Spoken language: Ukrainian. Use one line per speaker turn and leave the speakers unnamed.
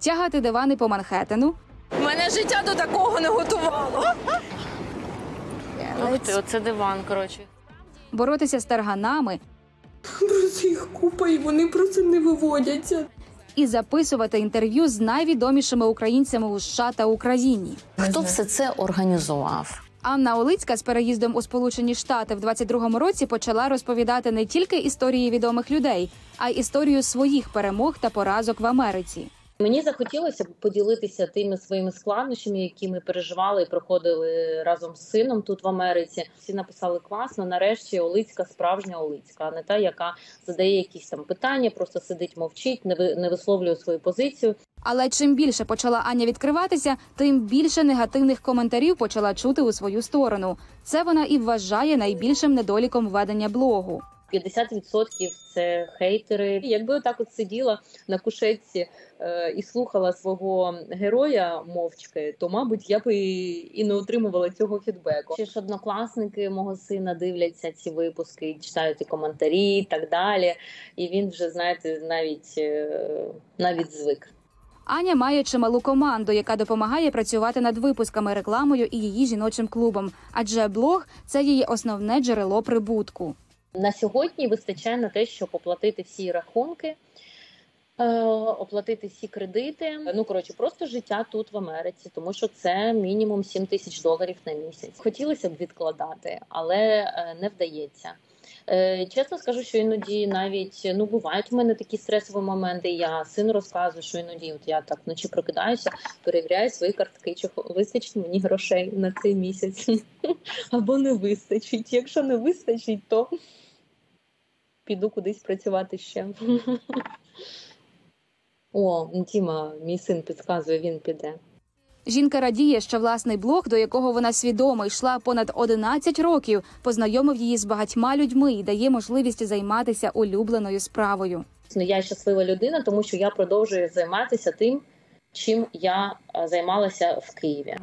тягати дивани по Манхеттену,
Мене життя до такого не готувало.
Ух ти, оце диван, коротше.
боротися з тарганами
Просто їх купа, і вони просто не виводяться.
і записувати інтерв'ю з найвідомішими українцями у США та Україні.
Хто все це організував?
Анна Олицька з переїздом у Сполучені Штати в 22-му році почала розповідати не тільки історії відомих людей, а й історію своїх перемог та поразок в Америці.
Мені захотілося б поділитися тими своїми складнощами, які ми переживали і проходили разом з сином тут в Америці. Всі написали класно. Нарешті Олицька справжня Олицька, а не та, яка задає якісь там питання, просто сидить, мовчить, не ви- не висловлює свою позицію.
Але чим більше почала Аня відкриватися, тим більше негативних коментарів почала чути у свою сторону. Це вона і вважає найбільшим недоліком ведення блогу.
50% це хейтери. Якби отак от сиділа на кушетці е, і слухала свого героя мовчки, то мабуть я б і, і не отримувала цього фідбеку. Ще ж однокласники мого сина дивляться ці випуски, читають і коментарі, і так далі. І він вже знаєте, навіть е, навіть звик.
Аня має чималу команду, яка допомагає працювати над випусками, рекламою і її жіночим клубом. Адже блог це її основне джерело прибутку.
На сьогодні вистачає на те, щоб оплатити всі рахунки, е, оплатити всі кредити. Ну коротше, просто життя тут в Америці, тому що це мінімум 7 тисяч доларів на місяць. Хотілося б відкладати, але е, не вдається. Е, Чесно скажу, що іноді навіть ну бувають в мене такі стресові моменти. Я сину розказую, що іноді от я так вночі прокидаюся, перевіряю свої картки, чи вистачить мені грошей на цей місяць, або не вистачить. Якщо не вистачить, то піду кудись працювати ще. О, Діма, мій син підказує, він піде.
Жінка радіє, що власний блог, до якого вона свідомо йшла понад 11 років, познайомив її з багатьма людьми і дає можливість займатися улюбленою справою.
Ну, я щаслива людина, тому що я продовжую займатися тим, чим я е, займалася в Києві.